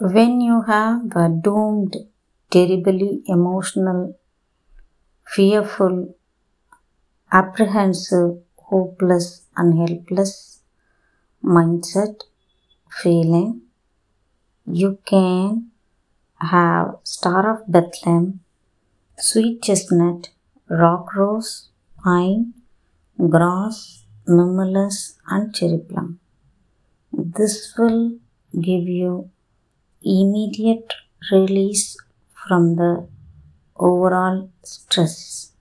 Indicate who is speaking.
Speaker 1: When you have a doomed, terribly emotional, fearful, apprehensive, hopeless, and helpless mindset feeling, you can have Star of Bethlehem, Sweet Chestnut, Rock Rose, Pine, Gorse, Mimulus, and Cherry Plum. This will give you immediate release from the overall stress.